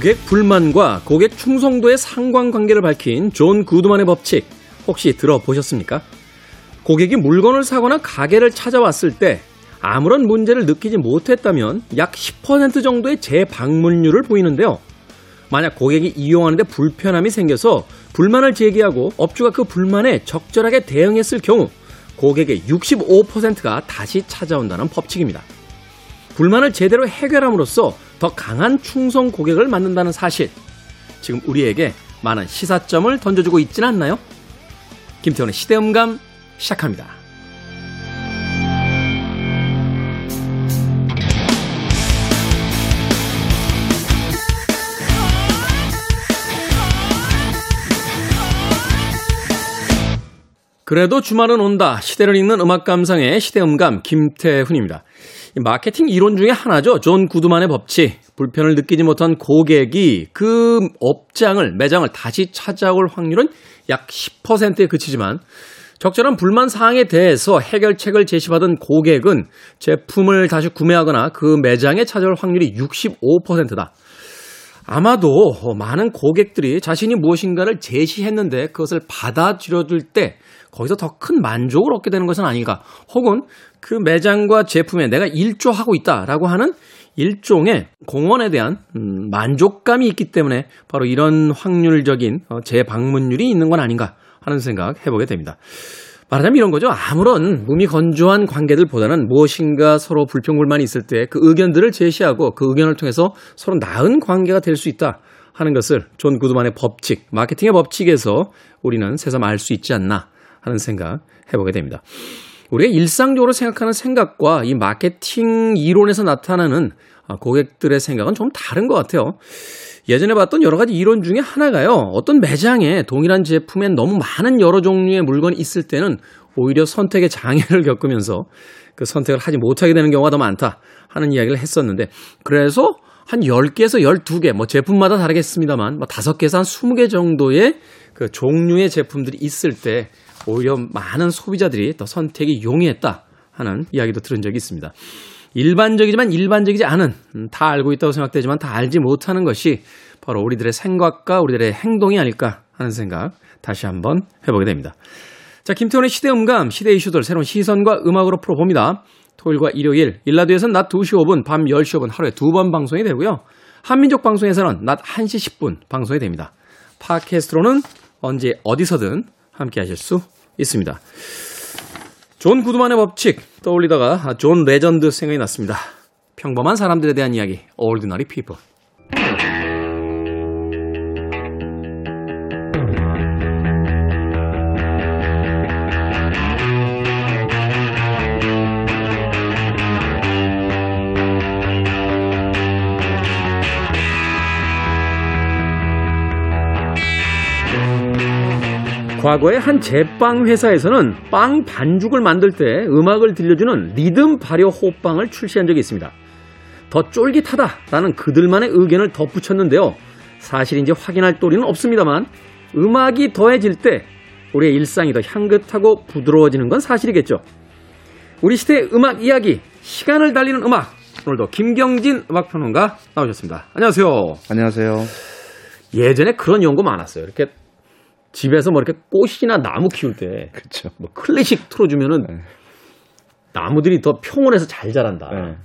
고객 불만과 고객 충성도의 상관관계를 밝힌 존 구드만의 법칙 혹시 들어보셨습니까? 고객이 물건을 사거나 가게를 찾아왔을 때 아무런 문제를 느끼지 못했다면 약 10% 정도의 재방문율을 보이는데요. 만약 고객이 이용하는데 불편함이 생겨서 불만을 제기하고 업주가 그 불만에 적절하게 대응했을 경우 고객의 65%가 다시 찾아온다는 법칙입니다. 불만을 제대로 해결함으로써 더 강한 충성 고객을 만든다는 사실. 지금 우리에게 많은 시사점을 던져주고 있지는 않나요? 김태훈의 시대음감 시작합니다. 그래도 주말은 온다. 시대를 읽는 음악 감상의 시대음감 김태훈입니다. 마케팅 이론 중에 하나죠. 존 구드만의 법칙. 불편을 느끼지 못한 고객이 그 업장을, 매장을 다시 찾아올 확률은 약 10%에 그치지만 적절한 불만 사항에 대해서 해결책을 제시받은 고객은 제품을 다시 구매하거나 그 매장에 찾아올 확률이 65%다. 아마도 많은 고객들이 자신이 무엇인가를 제시했는데 그것을 받아들여줄 때 거기서 더 큰 만족을 얻게 되는 것은 아닌가. 혹은 그 매장과 제품에 내가 일조하고 있다라고 하는 일종의 공헌에 대한 음, 만족감이 있기 때문에 바로 이런 확률적인 어, 재방문율이 있는 건 아닌가 하는 생각 해보게 됩니다. 말하자면 이런 거죠. 아무런 무미건조한 관계들보다는 무엇인가 서로 불평불만이 있을 때 그 의견들을 제시하고 그 의견을 통해서 서로 나은 관계가 될 수 있다 하는 것을 존 구드만의 법칙, 마케팅의 법칙에서 우리는 새삼 알 수 있지 않나 하는 생각 해보게 됩니다. 우리가 일상적으로 생각하는 생각과 이 마케팅 이론에서 나타나는 아, 고객들의 생각은 좀 다른 것 같아요. 예전에 봤던 여러 가지 이론 중에 하나가요. 어떤 매장에 동일한 제품에 너무 많은 여러 종류의 물건이 있을 때는 오히려 선택의 장애를 겪으면서 그 선택을 하지 못하게 되는 경우가 더 많다 하는 이야기를 했었는데 그래서 한 10개에서 12개, 뭐 제품마다 다르겠습니다만 뭐 5개에서 한 20개 정도의 그 종류의 제품들이 있을 때 오히려 많은 소비자들이 더 선택이 용이했다 하는 이야기도 들은 적이 있습니다. 일반적이지만 일반적이지 않은 음, 다 알고 있다고 생각되지만 다 알지 못하는 것이 바로 우리들의 생각과 우리들의 행동이 아닐까 하는 생각 다시 한번 해보게 됩니다. 자, 김태훈의 시대 음감, 시대 이슈들 새로운 시선과 음악으로 풀어봅니다. 토요일과 일요일, 일라드에서는 낮 2시 5분, 밤 10시 5분 하루에 두 번 방송이 되고요. 한민족 방송에서는 낮 1시 10분 방송이 됩니다. 팟캐스트로는 언제 어디서든 함께 하실 수 있습니다. 존 구드만의 법칙 떠올리다가 존 레전드 생각이 났습니다. 평범한 사람들에 대한 이야기, Ordinary People. 과거에 한 제빵 회사에서는 빵 반죽을 만들 때 음악을 들려주는 리듬 발효 호빵을 출시한 적이 있습니다. 더 쫄깃하다라는 그들만의 의견을 덧붙였는데요. 사실인지 확인할 도리는 없습니다만 음악이 더해질 때 우리의 일상이 더 향긋하고 부드러워지는 건 사실이겠죠. 우리 시대의 음악 이야기, 시간을 달리는 음악. 오늘도 김경진 음악평론가 나오셨습니다. 안녕하세요. 안녕하세요. 예전에 그런 연구 많았어요. 이렇게 집에서 뭐 이렇게 꽃이나 나무 키울 때, 그렇죠. 뭐 클래식 틀어주면은 네. 나무들이 더 평온해서 잘 자란다. 네.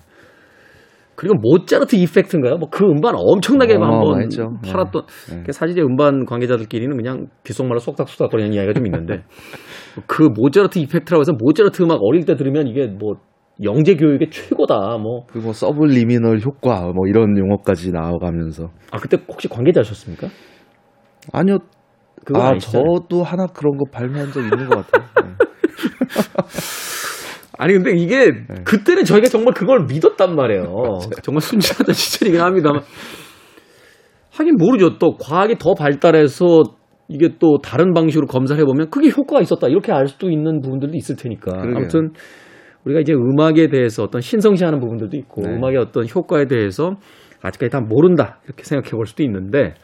그리고 모차르트 effect인가요? 뭐 그 음반 엄청나게 어, 한번. 네. 팔았던 네. 그 사실 음반 관계자들끼리는 그냥 귓속말로 쏙닥쏙닥거리는 이야기가 좀 있는데 그 모차르트 effect라고 해서 모차르트 음악 어릴 때 들으면 이게 뭐 영재 교육의 최고다. 뭐. 그리고 subliminal 효과 뭐 이런 용어까지 나와가면서 아, 그때 혹시 관계자셨습니까? 아니요. 그거 아 아니시잖아요. 저도 하나 그런 거 발매한 적 있는 것 같아요. 네. 아니 근데 이게 그때는 저희가 정말 그걸 믿었단 말이에요. 정말 순진하다 시절이긴 합니다만 하긴 모르죠. 또 과학이 더 발달해서 이게 또 다른 방식으로 검사를 해보면 그게 효과가 있었다 이렇게 알 수도 있는 부분들도 있을 테니까 그러게요. 아무튼 우리가 이제 음악에 대해서 어떤 신성시하는 부분들도 있고 네. 음악의 어떤 효과에 대해서 아직까지 다 모른다 이렇게 생각해 볼 수도 있는데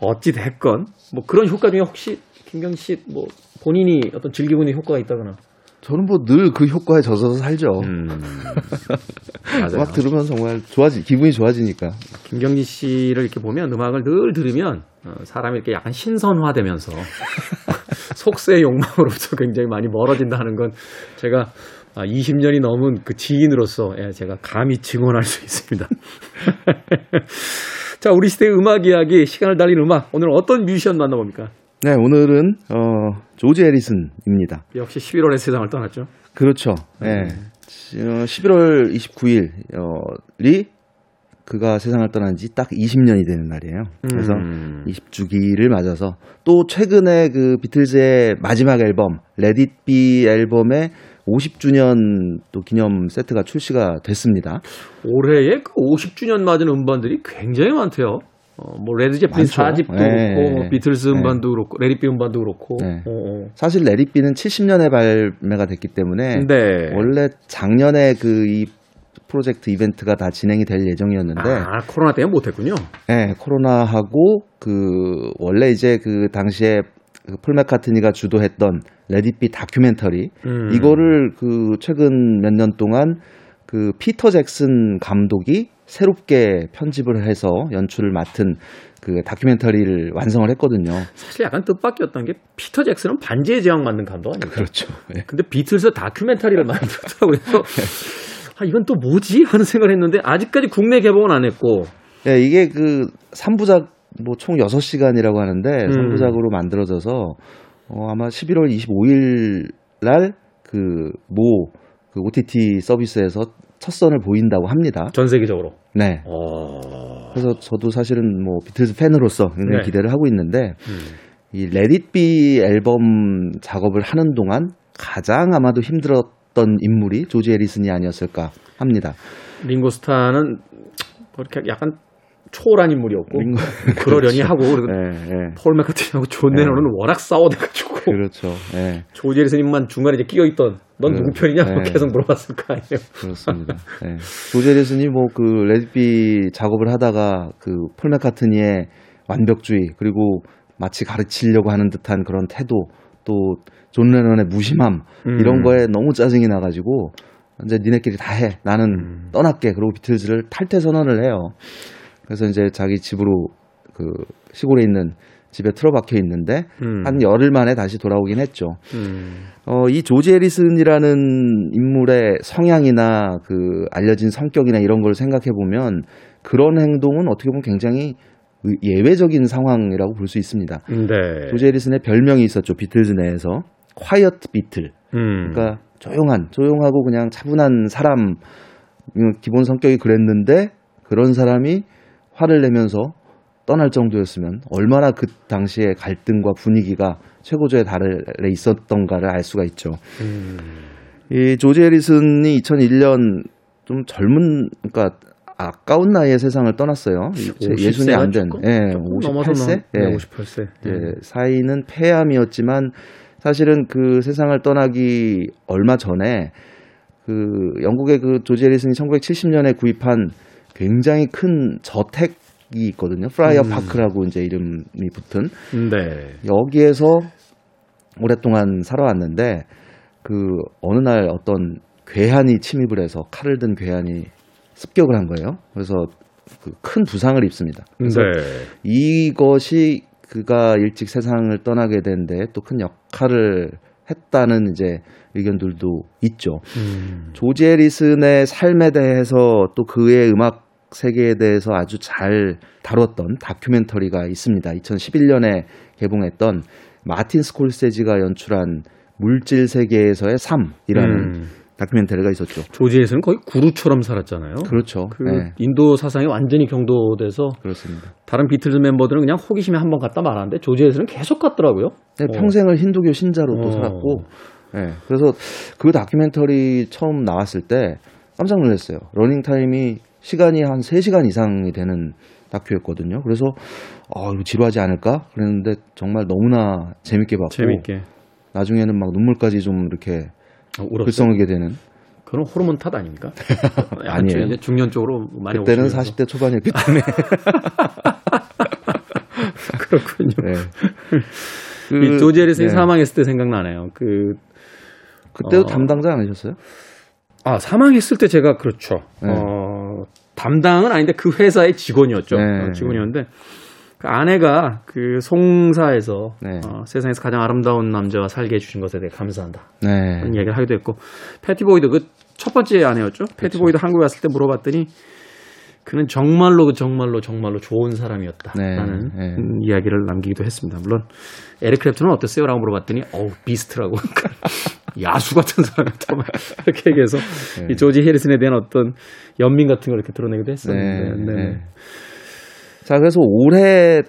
어찌 됐건 뭐 그런 효과 중에 혹시 김경 씨 뭐 본인이 어떤 즐기고 있는 효과가 있다거나 저는 뭐 늘 그 효과에 젖어서 살죠. 음. 맞아요. 막 들으면 정말 좋아지, 기분이 좋아지니까. 김경진 씨를 이렇게 보면 음악을 늘 들으면 어, 사람이 이렇게 약간 신선화되면서 속세의 욕망으로부터 굉장히 많이 멀어진다는 건 제가 20년이 넘은 그 지인으로서 예, 제가 감히 증언할 수 있습니다. 자, 우리 시대의 음악 이야기, 시간을 달린 음악. 오늘 어떤 뮤지션 만나봅니까? 네, 오늘은, 어, 조지 해리슨입니다. 역시 11월에 세상을 떠났죠. 그렇죠. 네. 11월 29일이 그가 세상을 떠난 지 딱 20년이 되는 날이에요. 그래서 음. 20주기를 맞아서 또 최근에 그 비틀즈의 마지막 앨범 레딧 비 앨범의 50주년 또 기념 세트가 출시가 됐습니다. 올해에 그 50주년 맞은 음반들이 굉장히 많대요. 어, 뭐 레드 많죠. 4집도 네. 그렇고 뭐 비틀스 네. 음반도 그렇고 Let It Be 음반도 그렇고. 네. 어, 어. 사실 Let It Be는 70년에 발매가 됐기 때문에 네. 원래 작년에 그 이 프로젝트 이벤트가 다 진행이 될 예정이었는데 아 코로나 때문에 못했군요. 네, 코로나하고 그 원래 이제 그 당시에 그 폴 맥카트니가 주도했던 Let It Be 다큐멘터리 음. 이거를 그 최근 몇 년 동안 그 피터 잭슨 감독이 새롭게 편집을 해서 연출을 맡은 그 다큐멘터리를 완성을 했거든요. 사실 약간 뜻밖이었던 게 피터 잭슨은 반지의 제왕 만든 감독 아니에요? 그렇죠. 네. 근데 비틀스 다큐멘터리를 만들었더라고요. 그래서 아 이건 또 뭐지 하는 생각을 했는데 아직까지 국내 개봉은 안 했고 네, 이게 그 3부작 뭐 총 6시간이라고 하는데 음. 3부작으로 만들어져서 어, 아마 11월 25일 날그모 그 OTT 서비스에서 첫 선을 보인다고 합니다. 전 세계적으로. 네. 어. 그래서 저도 사실은 뭐 비틀즈 팬으로서 굉장히 네. 기대를 하고 있는데 음. 이 레딧비 앨범 작업을 하는 동안 가장 아마도 힘들었던 인물이 조지 해리슨이 아니었을까 합니다. 링고스타는 뭐 이렇게 약간 초월한 인물이었고 링고- 그러려니 하고 그리고 예, 예. 폴 맥카트니하고 존 레논은 워낙 싸워대가지고 그렇죠. 예. 조지 해리슨님만 중간에 이제 끼어있던 넌 그, 누구 편이냐 고 네. 계속 물어봤을 거 아니에요. 그렇습니다. 네. 조지 해리슨이 뭐 그 Let It Be 작업을 하다가 그 폴 맥카트니의 완벽주의 그리고 마치 가르치려고 하는 듯한 그런 태도 또 존 레넌의 무심함 음. 이런 거에 너무 짜증이 나가지고 이제 니네끼리 다 해. 나는 음. 떠날게. 그리고 비틀즈를 탈퇴 선언을 해요. 그래서 이제 자기 집으로 그 시골에 있는 집에 틀어박혀 있는데 음. 한 열흘 만에 다시 돌아오긴 했죠. 음. 어, 이 조지 해리슨이라는 인물의 성향이나 그 알려진 성격이나 이런 걸 생각해 보면 그런 행동은 어떻게 보면 굉장히 의- 예외적인 상황이라고 볼 수 있습니다. 네. 조지 해리슨의 별명이 있었죠. 비틀즈 내에서. 콰이어트 비틀. 음. 그러니까 조용한, 조용하고 그냥 차분한 사람, 음, 기본 성격이 그랬는데 그런 사람이 화를 내면서 떠날 정도였으면 얼마나 그 당시의 갈등과 분위기가 최고조에 달해 있었던가를 알 수가 있죠. 음. 이 조지 해리슨이 2001년 좀 젊은, 그러니까 아까운 나이에 세상을 떠났어요. 예순이 안 된, 예, 조금 넘어서 58세? 네, 예. 58세. 예, 사인은 폐암이었지만 사실은 그 세상을 떠나기 얼마 전에 그 영국의 그 조지 해리슨이 1970년에 구입한 굉장히 큰 저택 이 있거든요. 프라이어 음. 파크라고 이제 이름이 붙은 네. 여기에서 오랫동안 살아왔는데 그 어느 날 어떤 괴한이 침입을 해서 칼을 든 괴한이 습격을 한 거예요. 그래서 그 큰 부상을 입습니다. 그래서 네. 이것이 그가 일찍 세상을 떠나게 된데 또 큰 역할을 했다는 이제 의견들도 있죠. 음. 조지 해리슨의 삶에 대해서 또 그의 음악 세계에 대해서 아주 잘 다뤘던 다큐멘터리가 있습니다. 2011년에 개봉했던 마틴 스콜세지가 연출한 물질 세계에서의 삶이라는 음. 다큐멘터리가 있었죠. 조지 해리슨은 거의 구루처럼 살았잖아요. 그렇죠. 그 네, 인도 사상이 완전히 경도돼서 그렇습니다. 다른 비틀즈 멤버들은 그냥 호기심에 한 번 갔다 말았는데 조지 해리슨은 계속 갔더라고요. 네, 어. 평생을 힌두교 신자로 또 어. 살았고, 네, 그래서 그 다큐멘터리 처음 나왔을 때 깜짝 놀랐어요. 러닝 타임이 시간이 한 3시간 이상이 되는 다큐였거든요. 그래서 어, 이거 지루하지 않을까? 그랬는데 정말 너무나 재밌게 봤고 재밌게 나중에는 막 눈물까지 좀 이렇게 어, 울었어요. 글썽이게 되는 그런 호르몬 탓 아닙니까? 아니에요. 중년 쪽으로 많이 그때는 오시면서. 40대 초반이었기 때문에 그렇군요. 네. 이 조지 해리슨이 네. 사망했을 때 생각나네요. 그 그때도 어, 담당자 아니셨어요? 아 사망했을 때 제가 그렇죠. 네. 어, 담당은 아닌데 그 회사의 직원이었죠. 네. 어, 직원이었는데 그 아내가 그 송사에서 네. 어, 세상에서 가장 아름다운 남자와 살게 해주신 것에 대해 감사한다. 네. 그런 이야기를 하기도 했고 패티보이드 그 첫 번째 아내였죠. 패티보이드 한국에 왔을 때 물어봤더니 그는 정말로 그 정말로 정말로 좋은 사람이었다라는 네, 네. 음, 이야기를 남기기도 했습니다. 물론 에릭 크랩튼은 어땠어요?라고 물어봤더니 어우 beast라고 야수 같은 사람이었다 막 이렇게 얘기해서 네. 이 조지 해리슨에 대한 어떤 연민 같은 걸 이렇게 드러내기도 했었는데 네, 네. 네. 자, 그래서 올해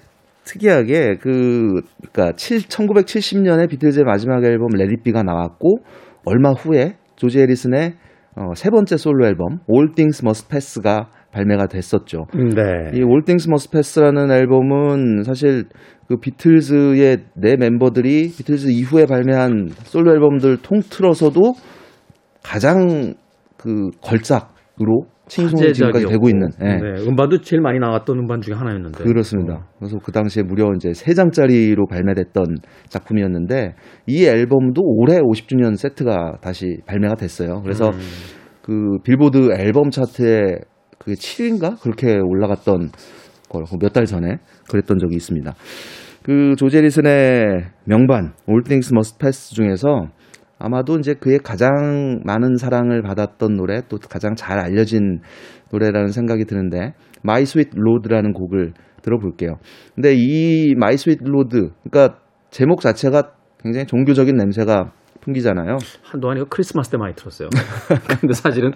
특이하게 그, 그니까 7, 1970년에 비틀즈의 마지막 앨범 레디비가 나왔고, 얼마 후에 조지 해리슨의 어, 세 번째 솔로 앨범 All Things Must Pass가 발매가 됐었죠. 네. 이 Things Must Pass라는 앨범은 사실 그 비틀즈의 네 멤버들이 비틀즈 이후에 발매한 솔로 앨범들 통틀어서도 가장 그 걸작으로 칭송이 지금까지 되고 있는. 예. 네, 음반도 제일 많이 나왔던 음반 중에 하나였는데 그렇습니다. 그래서 그 당시에 무려 이제 세 장짜리로 발매됐던 작품이었는데 이 앨범도 올해 50주년 세트가 다시 발매가 됐어요. 그래서 음. 그 빌보드 앨범 차트에 그 7인가 그렇게 올라갔던 걸 몇 달 전에 그랬던 적이 있습니다. 그 조제리슨의 명반 All Things Must Pass 중에서 아마도 이제 그의 가장 많은 사랑을 받았던 노래 또 가장 잘 알려진 노래라는 생각이 드는데 My Sweet Load라는 곡을 들어볼게요. 근데 이 My Sweet Load 그러니까 제목 자체가 굉장히 종교적인 냄새가 풍기잖아요. 이거 크리스마스 때 많이 들었어요. 근데 사실은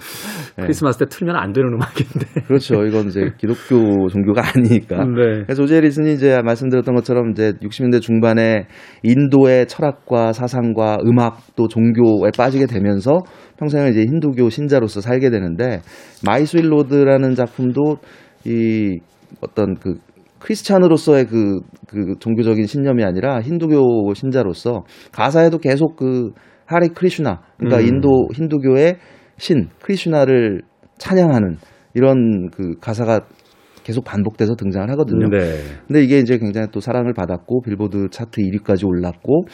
네. 크리스마스 때 틀면 안 되는 음악인데. 그렇죠. 이건 이제 기독교 종교가 아니니까. 네. 그래서 조제 리슨이 이제 말씀드렸던 것처럼 이제 60년대 중반에 인도의 철학과 사상과 음악 또 종교에 빠지게 되면서 평생을 이제 힌두교 신자로서 살게 되는데 My Sweet Lord라는 작품도 이 어떤 그 크리스찬으로서의 그, 그 종교적인 신념이 아니라 힌두교 신자로서 가사에도 계속 그 하리 크리슈나 그러니까 음. 인도 힌두교의 신 크리슈나를 찬양하는 이런 그 가사가 계속 반복돼서 등장을 하거든요. 네. 근데 이게 이제 굉장히 또 사랑을 받았고 빌보드 차트 1위까지 올랐고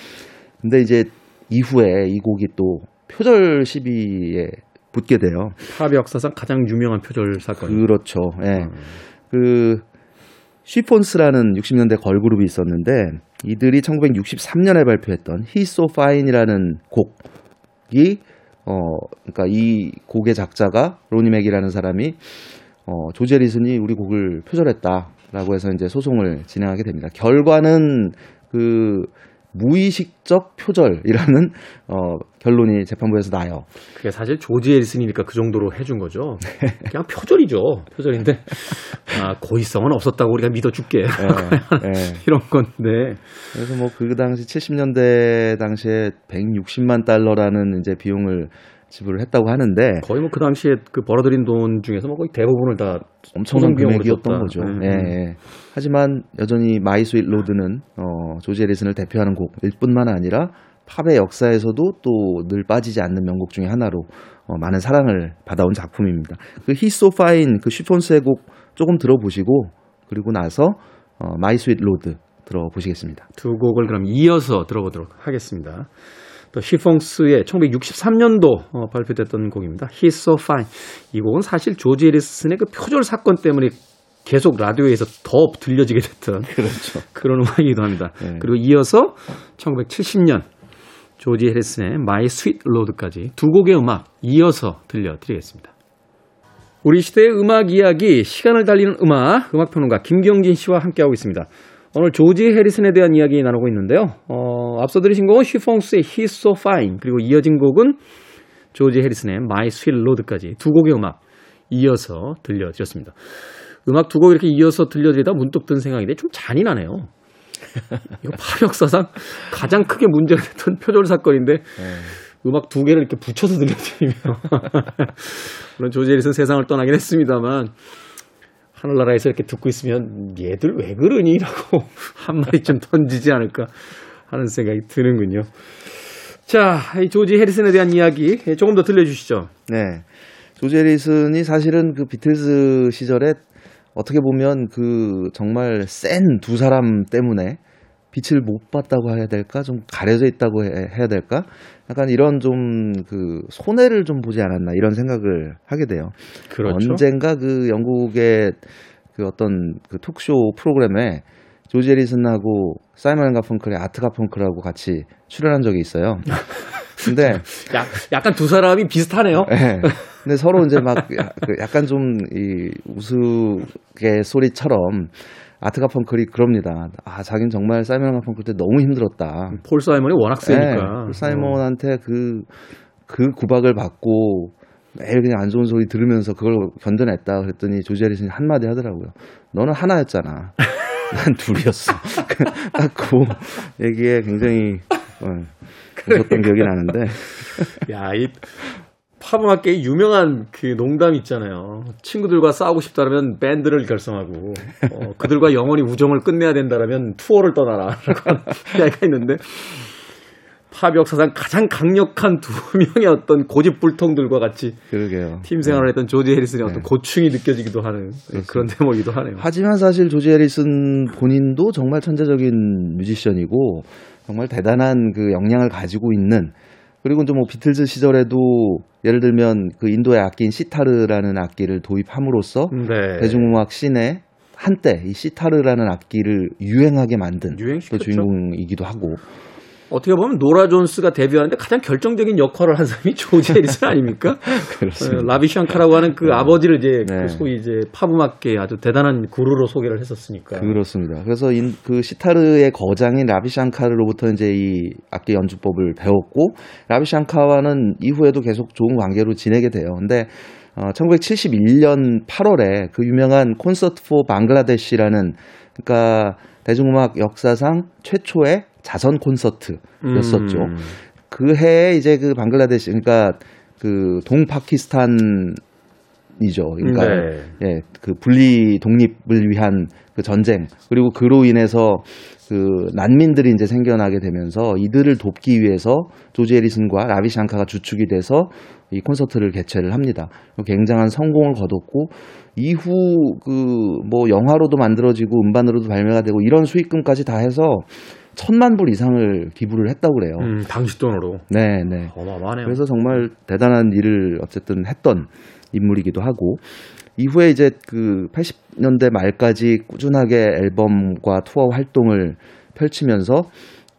근데 이제 이후에 이 곡이 또 표절 시비에 붙게 돼요. 팝 역사상 가장 유명한 표절 사건. 그렇죠. 예. 음. 그 쉬폰스라는 60년대 걸그룹이 있었는데 이들이 1963년에 발표했던 He's So Fine이라는 곡이 어 그러니까 이 곡의 작자가 로니 맥이라는 사람이 어 조제 리슨이 우리 곡을 표절했다라고 해서 이제 소송을 진행하게 됩니다. 결과는 그 무의식적 표절이라는 어 결론이 재판부에서 나요. 그게 사실 조지 에리슨이니까 그 정도로 해준 거죠. 그냥 표절이죠. 표절인데 아, 고의성은 없었다고 우리가 믿어줄게. 예, 예. 이런 건데. 그래서 뭐 그 당시 70년대 당시에 160만 달러라는 이제 비용을 지불을 했다고 하는데 거의 뭐 그 당시에 그 벌어들인 돈 중에서 뭐 거의 대부분을 다 엄청난 금액이었던. 거죠. 음. 예, 예. 하지만 여전히 My Sweet Lord는 어, 조지 해리슨을 대표하는 곡일 뿐만 아니라 팝의 역사에서도 또 늘 빠지지 않는 명곡 중에 하나로 어, 많은 사랑을 받아온 작품입니다. 그 So Fine 그 쉬폰스의 곡 조금 들어보시고 그리고 나서 어, My Sweet Lord 들어보시겠습니다. 두 곡을 그럼 이어서 들어보도록 하겠습니다. 또 시펑스의 1963년도 어, 발표됐던 곡입니다. He's So Fine. 이 곡은 사실 조지 에리슨의 그 표절 사건 때문에 계속 라디오에서 더 들려지게 됐던 그렇죠. 그런 음악이기도 합니다. 네. 그리고 이어서 1970년 조지 해리슨의 My Sweet Load까지 두 곡의 음악 이어서 들려드리겠습니다. 우리 시대의 음악 이야기, 시간을 달리는 음악, 음악평론가 김경진 씨와 함께하고 있습니다. 오늘 조지 해리슨에 대한 이야기 나누고 있는데요. 어, 앞서 들으신 곡은 쉬펑스의 He's So Fine, 그리고 이어진 곡은 조지 해리슨의 My Sweet Load까지 두 곡의 음악 이어서 들려드렸습니다. 음악 두 곡 이렇게 이어서 들려드리다 문득 든 생각인데 좀 잔인하네요. 이거 팝 역사상 가장 크게 문제가 됐던 표절 사건인데 음악 두 개를 이렇게 붙여서 들려드리며 물론 조지 해리슨 세상을 떠나긴 했습니다만 하늘나라에서 이렇게 듣고 있으면 얘들 왜 그러니? 라고 한마디쯤 던지지 않을까 하는 생각이 드는군요. 자, 이 조지 해리슨에 대한 이야기 조금 더 들려주시죠. 네. 조지 해리슨이 사실은 그 비틀즈 시절에 어떻게 보면 그 정말 센 두 사람 때문에 빛을 못 봤다고 해야 될까? 좀 가려져 있다고 해, 야 될까? 약간 이런 좀 그 손해를 좀 보지 않았나 이런 생각을 하게 돼요. 그렇죠. 언젠가 그 영국의 그 어떤 그 톡쇼 프로그램에 조지 해리슨하고 사이먼 가펑클의 아트 가펑클하고 같이 출연한 적이 있어요. 근데 약, 약간 두 사람이 비슷하네요. 네. 근데 서로 이제 막그 약간 좀 이 우스개 소리처럼 아트 가 펑클이 그럽니다. 아, 자긴 정말 사이먼 가펑클 때 너무 힘들었다. 폴 사이먼이 워낙 세니까. 네, 폴 사이먼한테 그, 그 구박을 받고 매일 그냥 안 좋은 소리 들으면서 그걸 견뎌냈다 그랬더니 조지 해리슨이 한마디 하더라고요. 너는 하나였잖아. 난 둘이었어. 딱그 얘기에 굉장히 어, 웃었던 기억이 나는데. 야, 이 팝음악계의 유명한 그 농담 있잖아요. 친구들과 싸우고 싶다면 밴드를 결성하고 어, 그들과 영원히 우정을 끝내야 된다면 투어를 떠나라라고 하는 이야기가 있는데 팝 역사상 가장 강력한 두 명의 어떤 고집불통들과 같이 그러게요. 팀 생활을 네. 했던 조지 해리슨의 네. 어떤 고충이 느껴지기도 하는 그렇습니다. 그런 대목이기도 하네요. 하지만 사실 조지 해리슨 본인도 정말 천재적인 뮤지션이고 정말 대단한 그 역량을 가지고 있는 그리고 좀뭐 비틀즈 시절에도 예를 들면 그 인도의 악기인 시타르라는 악기를 도입함으로써 네. 대중음악 씬에 한때 이 시타르라는 악기를 유행하게 만든 또 주인공이기도 하고 어떻게 보면 노라 존스가 데뷔하는데 가장 결정적인 역할을 한 사람이 조지 해리슨 아닙니까? 그렇습니다. 어, 라비 샹카라고 하는 그 네. 아버지를 이제 그 네. 그 소위 이제 팝음악계 아주 대단한 구루로 소개를 했었으니까. 그렇습니다. 그래서 인, 그 시타르의 거장인 라비 샹카르로부터 이제 이 악기 연주법을 배웠고 라비 샹카와는 이후에도 계속 좋은 관계로 지내게 돼요. 근데 어, 1971년 8월에 그 유명한 콘서트 포 방글라데시라는 그러니까 대중음악 역사상 최초의 자선 콘서트였었죠. 음. 그 해에 이제 그 방글라데시 그러니까 그 동파키스탄 이죠. 그러니까 네. 예, 그 분리 독립을 위한 그 전쟁 그리고 그로 인해서 그 난민들이 이제 생겨나게 되면서 이들을 돕기 위해서 조지 해리슨과 라비 샹카가 주축이 돼서 이 콘서트를 개최를 합니다. 굉장한 성공을 거뒀고 이후 그 뭐 영화로도 만들어지고 음반으로도 발매가 되고 이런 수익금까지 다 해서 천만 불 이상을 기부를 했다고 그래요. 음, 당시 돈으로. 네, 네. 어마어마하네요. 그래서 정말 대단한 일을 어쨌든 했던 인물이기도 하고 이후에 이제 그 80년대 말까지 꾸준하게 앨범과 투어 활동을 펼치면서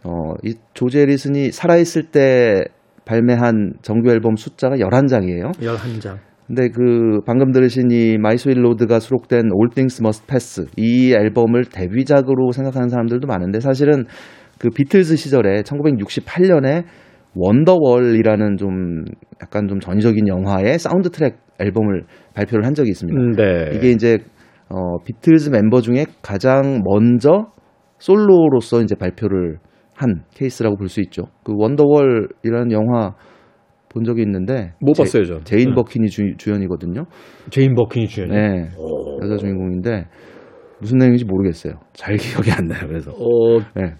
어, 이 조지 해리슨이 살아있을 때 발매한 정규 앨범 숫자가 11장이에요. 11장. 근데 그 방금 들으신 이 My Sweet Lord가 수록된 All Things Must Pass 이 앨범을 데뷔작으로 생각하는 사람들도 많은데 사실은 그 비틀즈 시절에 1968년에 Wonderwall이라는 좀 약간 좀 전위적인 영화의 사운드 트랙 앨범을 발표를 한 적이 있습니다. 음, 네. 이게 이제 어 비틀즈 멤버 중에 가장 먼저 솔로로서 이제 발표를 한 케이스라고 볼 수 있죠. 그 Wonderwall이라는 영화 본 적이 있는데 못 제, 봤어요, 저. 제인 네. 버킨이 주, 주연이거든요. 제인 버킨이 주연. 네. 오. 여자 주인공인데 무슨 내용인지 모르겠어요. 잘 기억이 안 나요. 그래서. 어. 네.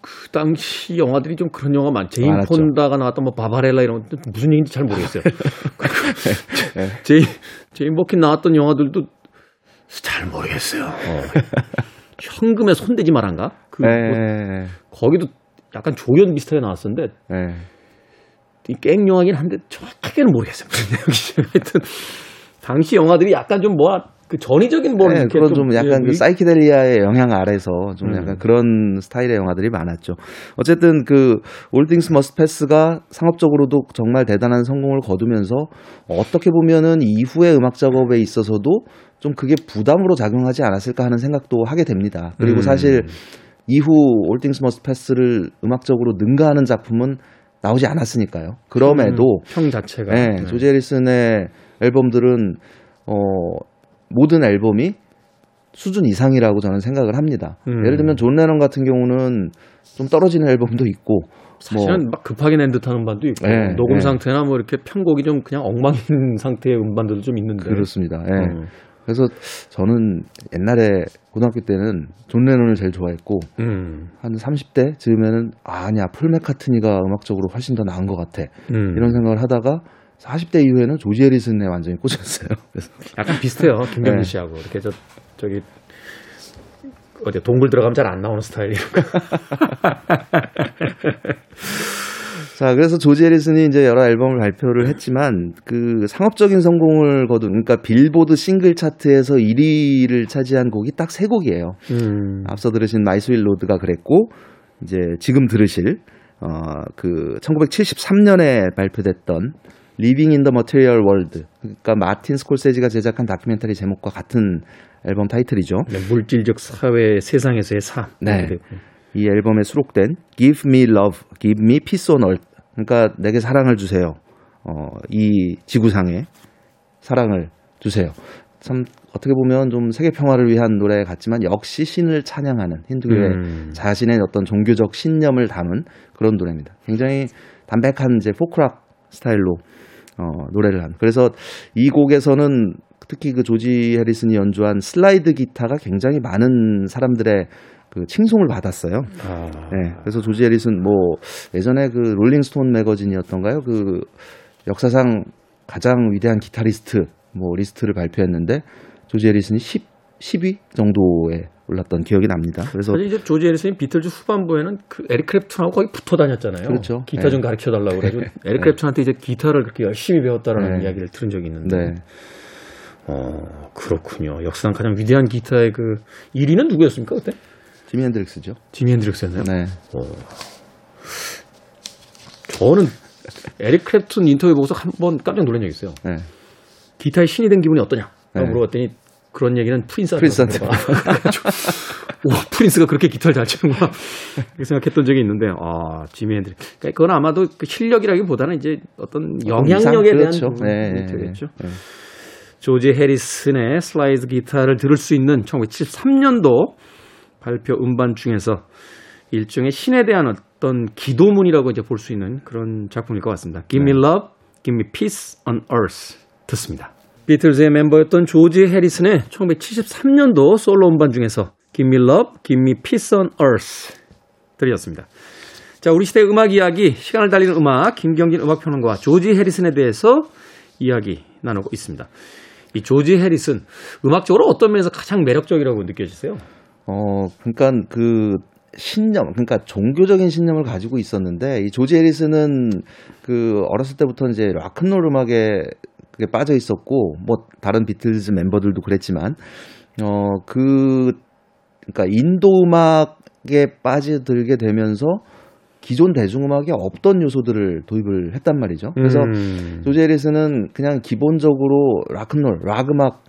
그 당시 영화들이 좀 그런 영화 많. 제인 많았죠. 폰다가 나왔던 뭐 Barbarella 이런 것도 무슨 얘기인지 잘 모르겠어요. 네. 제인 제인 버킨 나왔던 영화들도 잘 모르겠어요. 어. 현금에 손대지 말란가? 그 네. 뭐, 거기도 약간 조연 비슷하게 나왔었는데 네. 갱영화긴 한데 정확하게는 모르겠어요. 무슨 내용이지. 하여튼 당시 영화들이 약간 좀 뭐야 그 전위적인 뭐 네, 그런 좀, 좀 약간 예, 그 사이키델리아의 영향 아래서 좀 음. 약간 그런 스타일의 영화들이 많았죠. 어쨌든 그 All Things Must Pass가 상업적으로도 정말 대단한 성공을 거두면서 어떻게 보면은 이후의 음악 작업에 있어서도 좀 그게 부담으로 작용하지 않았을까 하는 생각도 하게 됩니다. 그리고 음. 사실 이후 All Things Must Pass를 음악적으로 능가하는 작품은 나오지 않았으니까요. 그럼에도 음, 형 자체가 네, 네. 조지 해리슨의 앨범들은 어 모든 앨범이 수준 이상이라고 저는 생각을 합니다. 음. 예를 들면 존 레넌 같은 경우는 좀 떨어지는 앨범도 있고 사실은 뭐, 막 급하게 낸 듯한 음반도 있고 네, 녹음 네. 상태나 뭐 이렇게 편곡이 좀 그냥 엉망인 상태의 음반들도 좀 있는데 그렇습니다. 네. 음. 그래서 저는 옛날에 고등학교 때는 존 레논을 제일 좋아했고 음. 한 30대 즈음에는 아, 아니야 폴 맥카트니가 음악적으로 훨씬 더 나은 것 같아 음. 이런 생각을 하다가 40대 이후에는 조지 해리슨에 완전히 꽂혔어요. 약간 비슷해요 김경민 네. 씨하고 이렇게 저 저기 어디 동굴 들어가면 잘 안 나오는 스타일이니까. 자, 그래서 조지 해리슨이 이제 여러 앨범을 발표를 했지만 그 상업적인 성공을 거둔 그러니까 빌보드 싱글 차트에서 1위를 차지한 곡이 딱 세 곡이에요. 음. 앞서 들으신 My Sweet Lord가 그랬고 이제 지금 들으실 어그 1973년에 발표됐던 Living in the Material World 그러니까 마틴 스콜세지가 제작한 다큐멘터리 제목과 같은 앨범 타이틀이죠. 네, 물질적 사회 세상에서의 삶. 네. 이 앨범에 수록된 Give Me Love, Give Me Peace on Earth. 그러니까 내게 사랑을 주세요. 어, 이 지구상에 사랑을 주세요. 참 어떻게 보면 좀 세계 평화를 위한 노래 같지만 역시 신을 찬양하는 힌두교의 음. 자신의 어떤 종교적 신념을 담은 그런 노래입니다. 굉장히 담백한 이제 포크락 스타일로 어, 노래를 한. 그래서 이 곡에서는 특히 그 조지 해리슨이 연주한 슬라이드 기타가 굉장히 많은 사람들의 그 칭송을 받았어요. 아. 네, 그래서 조지 해리슨 뭐 예전에 그 롤링스톤 매거진이었던가요? 그 역사상 가장 위대한 기타리스트 뭐 리스트를 발표했는데 조지 해리슨이 10 10위 정도에 올랐던 기억이 납니다. 그래서 이제 조지 해리슨이 비틀즈 후반부에는 그 에릭 크랩튼하고 거의 붙어 다녔잖아요. 그렇죠. 기타 좀 네. 가르쳐 달라고 그래가지고 에릭 크랩튼한테 이제 기타를 그렇게 열심히 배웠다라는 네. 이야기를 들은 적이 있는데. 네. 어, 그렇군요. 역사상 가장 위대한 기타의 그 1위는 누구였습니까, 그때? 지미 핸드릭스죠. 지미 핸드릭스였나요? 네. 어. 저는 에릭 크랩튼 인터뷰 보고서 한 번 깜짝 놀란 적이 있어요. 네. 기타의 신이 된 기분이 어떠냐? 네. 물어봤더니 그런 얘기는 프린스한테. 와, 프린스가 그렇게 기타를 잘 치는구나. 이렇게 생각했던 적이 있는데, 아, 지미 핸드릭. 그러니까 그건 아마도 그 실력이라기보다는 이제 어떤 영향력에 대한 그렇죠. 부분이 네, 되겠죠. 네. 조지 해리슨의 슬라이드 기타를 들을 수 있는 1973년도 발표 음반 중에서 일종의 신에 대한 어떤 기도문이라고 이제 볼 수 있는 그런 작품일 것 같습니다. Give me love, give me peace on earth. 듣습니다. 비틀즈의 멤버였던 조지 해리슨의 1973년도 솔로 음반 중에서 Give me love, give me peace on earth 들이었습니다. 자, 우리 시대의 음악 이야기, 시간을 달리는 음악, 김경진 음악평론가와 조지 해리슨에 대해서 이야기 나누고 있습니다. 이 조지 해리슨, 음악적으로 어떤 면에서 가장 매력적이라고 느껴지세요? 어, 그러니까 그 신념, 그러니까 종교적인 신념을 가지고 있었는데 이 조지 해리슨은 그 어렸을 때부터 이제 락큰롤 음악에 그게 빠져 있었고 뭐 다른 비틀즈 멤버들도 그랬지만 어 그 그러니까 인도 음악에 빠져들게 되면서 기존 대중음악에 없던 요소들을 도입을 했단 말이죠. 그래서 음. 조지 해리슨은 그냥 기본적으로 락큰롤, 락 음악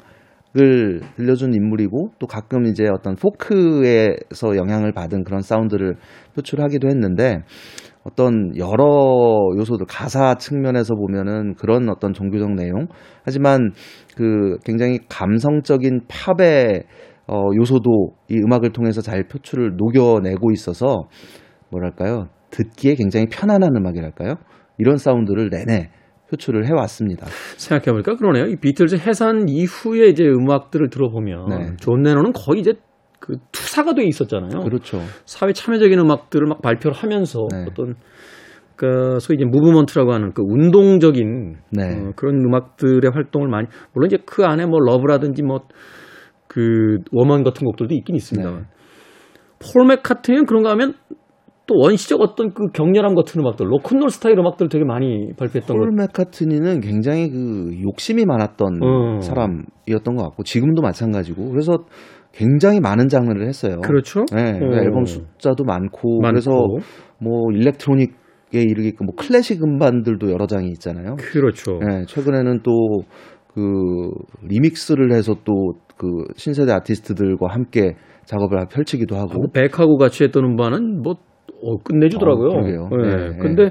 을 들려준 인물이고 또 가끔 이제 어떤 포크에서 영향을 받은 그런 사운드를 표출하기도 했는데 어떤 여러 요소들 가사 측면에서 보면은 그런 어떤 종교적 내용 하지만 그 굉장히 감성적인 팝의 어, 요소도 이 음악을 통해서 잘 표출을 녹여내고 있어서 뭐랄까요? 듣기에 굉장히 편안한 음악이랄까요? 이런 사운드를 내내 표출을 해왔습니다. 생각해보니까 그러네요. 이 비틀즈 해산 이후에 이제 음악들을 들어보면 네. 존 레논은 거의 이제 그 투사가 돼 있었잖아요. 그렇죠. 사회 참여적인 음악들을 막 발표를 하면서 네. 어떤 그 소위 이제 movement라고 하는 그 운동적인 네. 어, 그런 음악들의 활동을 많이 물론 이제 그 안에 뭐 Love라든지 뭐 그 Woman 같은 곡들도 있긴 있습니다만 네. 폴 맥카트니는 그런가 하면 또 원시적 어떤 그 격렬함 같은 음악들 로큰롤 스타일 음악들 되게 많이 발표했던 폴 맥카트니는 굉장히 그 욕심이 많았던 어. 사람이었던 것 같고 지금도 마찬가지고 그래서 굉장히 많은 장르를 했어요. 그렇죠. 네, 어. 앨범 숫자도 많고, 많고. 그래서 뭐 electronic에 이르게끔 뭐 클래식 음반들도 여러 장이 있잖아요. 그렇죠. 네, 최근에는 또 그 리믹스를 해서 또 그 신세대 아티스트들과 함께 작업을 펼치기도 하고. 뭐 백하고 같이 했던 음반은 뭐 어, 끝내주더라고요. 어, 그러게요. 네. 네, 근데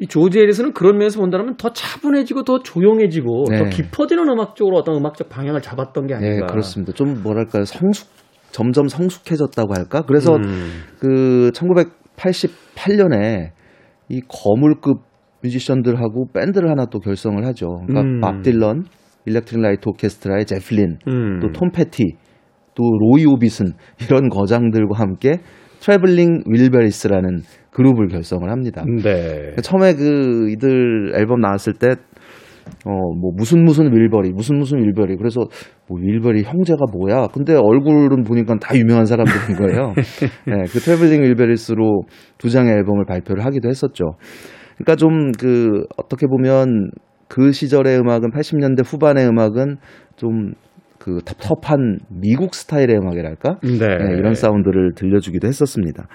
이 조지 해리스는 그런 면에서 본다면 더 차분해지고 더 조용해지고 네. 더 깊어지는 음악적으로 어떤 음악적 방향을 잡았던 게 네, 아닌가. 그렇습니다. 좀 뭐랄까요 성숙 점점 성숙해졌다고 할까? 그래서 음. 그 1988년에 이 거물급 뮤지션들하고 밴드를 하나 또 결성을 하죠. 그러니까 음. 밥 딜런, 일렉트릭 라이트 오케스트라의 제프 린, 음. 또 톰 페티, 또 로이 오비슨 이런 거장들과 함께 트래블링 윌버리스라는 그룹을 결성을 합니다. 네. 처음에 그 이들 앨범 나왔을 때 어, 뭐, 무슨 무슨 윌버리, 무슨 무슨 윌버리. 그래서, 뭐, 윌버리 형제가 뭐야? 근데 얼굴은 보니까 다 유명한 사람들인 거예요. 네, 그 트래블링 윌버리스로 두 장의 앨범을 발표를 하기도 했었죠. 그러니까 좀 그, 어떻게 보면 그 시절의 음악은 80년대 후반의 음악은 좀 그 텁텁한 미국 스타일의 음악이랄까? 네. 네, 이런 사운드를 들려주기도 했었습니다.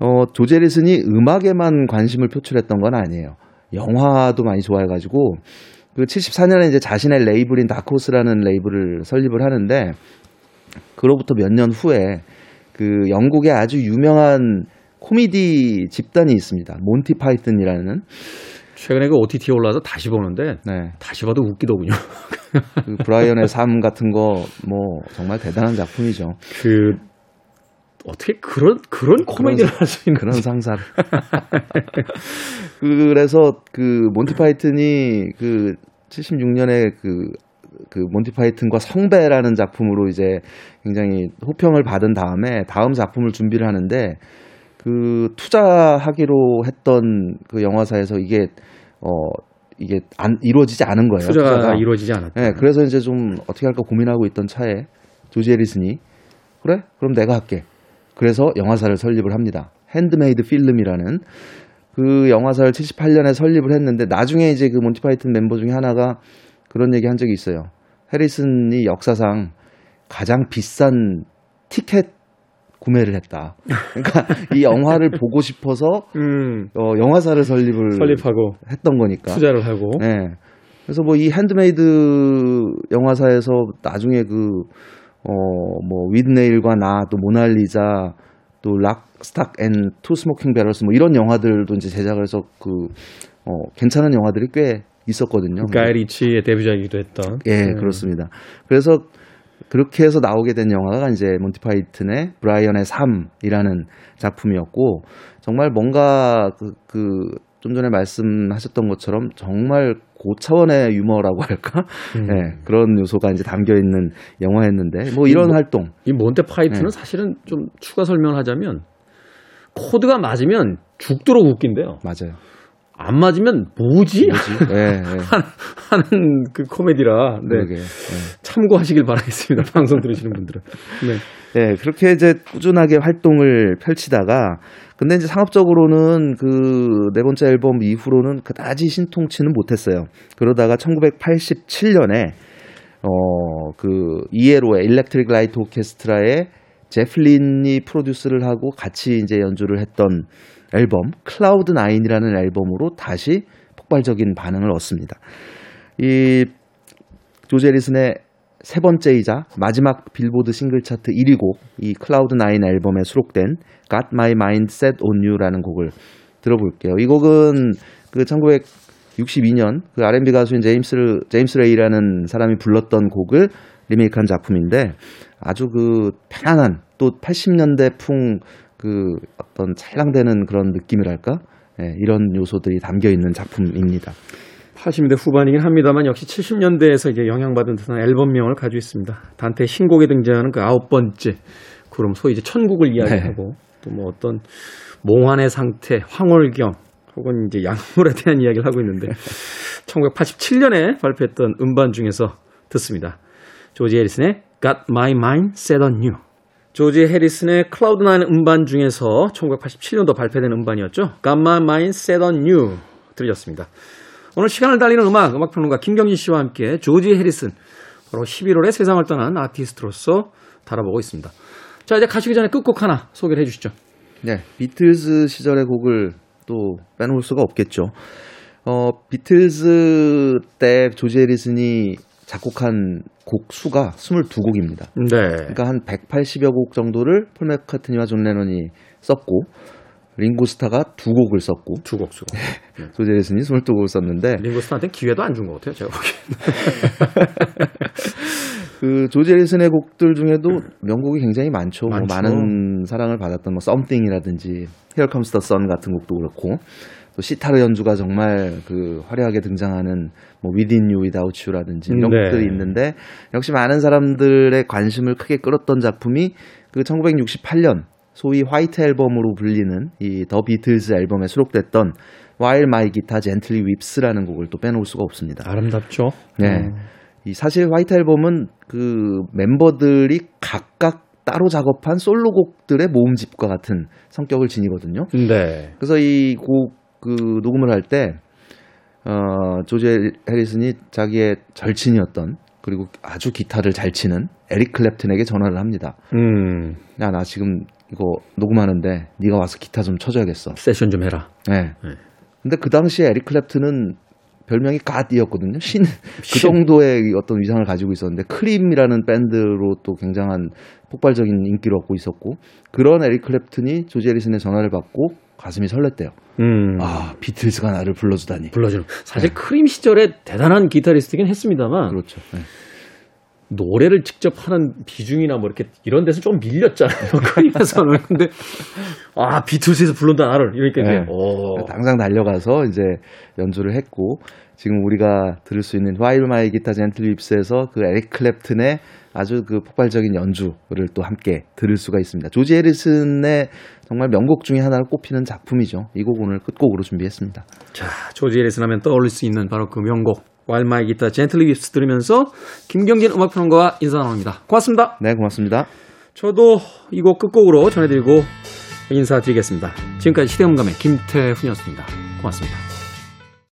어, 조제리슨이 음악에만 관심을 표출했던 건 아니에요. 영화도 많이 좋아해가지고 그 74년에 이제 자신의 레이블인 다코스라는 레이블을 설립을 하는데 그로부터 몇 년 후에 그 영국의 아주 유명한 코미디 집단이 있습니다. 몬티 파이튼이라는 최근에 그 OTT에 올라와서 다시 보는데 네. 다시 봐도 웃기더군요. 그 브라이언의 삶 같은 거 뭐 정말 대단한 작품이죠. 그 어떻게 그런 그런 코미디를 할 수 있는 그런 상상을. 그래서 그 몬티 파이튼이 그 76년에 그, 그 몬티 파이튼과 성배라는 작품으로 이제 굉장히 호평을 받은 다음에 다음 작품을 준비를 하는데 그 투자하기로 했던 그 영화사에서 이게 어 이게 안 이루어지지 않은 거예요. 투자가, 투자가. 이루어지지 않았다. 네, 그래서 이제 좀 어떻게 할까 고민하고 있던 차에 조지 해리슨이 그래? 그럼 내가 할게. 그래서 영화사를 설립을 합니다. HandMade Film이라는 그 영화사를 78년에 설립을 했는데 나중에 이제 그 몬티 파이튼 멤버 중에 하나가 그런 얘기 한 적이 있어요. 해리슨이 역사상 가장 비싼 티켓 구매를 했다. 그러니까 이 영화를 보고 싶어서 음, 어, 영화사를 설립을 설립하고 했던 거니까. 투자를 하고 네. 그래서 뭐 이 핸드메이드 영화사에서 나중에 그, 어, 뭐, 윗네일과 나, 또 모나리자, 또 Lock, Stock and Two Smoking Barrels 뭐 이런 영화들도 이제 제작을 해서 그, 어, 괜찮은 영화들이 꽤 있었거든요. 가이 리치의 데뷔작이기도 했던. 예, 음. 그렇습니다. 그래서 그렇게 해서 나오게 된 영화가 이제 몬티 파이튼의 브라이언의 삶이라는 작품이었고 정말 뭔가 그, 그, 좀 전에 말씀하셨던 것처럼 정말 고 차원의 유머라고 할까? 음. 예, 그런 요소가 이제 담겨 있는 영화였는데 뭐 이런 뭐- 활동 이 몬테 파이튼은 네. 사실은 좀 추가 설명을 하자면 코드가 맞으면 죽도록 웃긴데요. 맞아요. 안 맞으면 뭐지? 뭐지? 예, 예. 하는 그 코미디라 네. 예. 참고하시길 바라겠습니다. 방송 들으시는 분들은. 네. 예, 그렇게 이제 꾸준하게 활동을 펼치다가 근데 이제 상업적으로는 그 네 번째 앨범 이후로는 그다지 신통치는 못했어요. 그러다가 1987년에 어 그 ELO의 Electric Light Orchestra의 제프 린이 프로듀스를 하고 같이 이제 연주를 했던 앨범 Cloud Nine이라는 앨범으로 다시 폭발적인 반응을 얻습니다. 이 조지 해리슨의 세 번째이자 마지막 빌보드 싱글 차트 1위 곡, 이 Cloud Nine 앨범에 수록된 Got My Mind Set on You라는 곡을 들어볼게요. 이 곡은 그 1962년 그 R&B 가수인 제임스 제임스 레이라는 사람이 불렀던 곡을 리메이크한 작품인데 아주 그 편안한 또 80년대 풍 그 어떤 찰랑대는 그런 느낌이랄까? 예, 이런 요소들이 담겨 있는 작품입니다. 80년대 후반이긴 합니다만 역시 70년대에서 이제 영향받은 듯한 앨범명을 가지고 있습니다. 단테의 신곡에 등장하는 그 아홉 번째 그럼 소위 이제 천국을 이야기하고 또뭐 어떤 몽환의 상태, 황홀경 혹은 이제 약물에 대한 이야기를 하고 있는데 1987년에 발표했던 음반 중에서 듣습니다. 조지 해리슨의 Got My Mind Set on You. 조지 해리슨의 클라우드9 음반 중에서 1987년도 발표된 음반이었죠. Got My Mind Set on You 들으셨습니다. 오늘 시간을 달리는 음악, 음악평론가 김경진 씨와 함께 조지 해리슨, 바로 11월에 세상을 떠난 아티스트로서 다뤄보고 있습니다. 자, 이제 가시기 전에 끝곡 하나 소개를 해주시죠. 네, 비틀즈 시절의 곡을 또 빼놓을 수가 없겠죠. 어, 비틀즈 때 조지 해리슨이 작곡한 곡 수가 22곡입니다. 네. 그러니까 한 180여 곡 정도를 폴 맥카트니와 존 레논이 썼고 링고스타가 두 곡을 썼고 두곡 수. 조지 해리슨이 22곡을 썼는데 링고스한테 기회도 안 준 것 같아요, 제가 보기엔. 그 조지 해리슨의 곡들 중에도 명곡이 굉장히 많죠. 뭐 많죠. 많은 사랑을 받았던 뭐 Something이라든지 Here Comes the Sun 같은 곡도 그렇고 또 시타르 연주가 정말 그 화려하게 등장하는 뭐 Within You, Without You라든지 이런 네. 곡들이 있는데 역시 많은 사람들의 관심을 크게 끌었던 작품이 그 1968년 소위 화이트 앨범으로 불리는 이 더 비틀즈 앨범에 수록됐던 While My Guitar Gently Weeps라는 곡을 또 빼놓을 수가 없습니다. 아름답죠. 네. 음. 이 사실 화이트 앨범은 그 멤버들이 각각 따로 작업한 솔로곡들의 모음집과 같은 성격을 지니거든요. 네. 그래서 이 곡 그 녹음을 할 때 어, 조지 해리슨이 자기의 절친이었던 그리고 아주 기타를 잘 치는 에릭 클랩튼에게 전화를 합니다. 음. 야, 나 지금 이거 녹음하는데 네가 와서 기타 좀 쳐줘야겠어. 세션 좀 해라. 네. 네. 근데 그 당시에 에릭 클랩튼은 별명이 God이었거든요. 신. 그 신. 정도의 어떤 위상을 가지고 있었는데 크림이라는 밴드로 또 굉장한 폭발적인 인기를 얻고 있었고 그런 에릭 클랩튼이 조지 해리슨의 전화를 받고 가슴이 설렜대요. 음. 아, 비틀즈가 나를 불러주다니. 불러주는. 사실 크림 시절에 대단한 기타리스트긴 했습니다만 그렇죠. 네. 노래를 직접 하는 비중이나 뭐 이렇게 이런 데서 좀 밀렸잖아요. 크림에서는. 근데 아 비틀즈에서 불른다 나를 이러니까 이제 네. 오. 당장 달려가서 이제 연주를 했고 지금 우리가 들을 수 있는 While My Guitar Gently Weeps에서 그 에릭 클랩튼의 아주 그 폭발적인 연주를 또 함께 들을 수가 있습니다. 조지 해리슨의 정말 명곡 중에 하나를 꼽히는 작품이죠. 이 곡 오늘 끝곡으로 준비했습니다. 자 조지 해리슨 하면 떠올릴 수 있는 바로 그 명곡 While My Guitar Gently Weeps 들으면서 김경진 음악평론가와 인사 나눕니다. 고맙습니다. 네, 고맙습니다. 저도 이 곡 끝곡으로 전해드리고 인사드리겠습니다. 지금까지 시대음감의 김태훈이었습니다. 고맙습니다.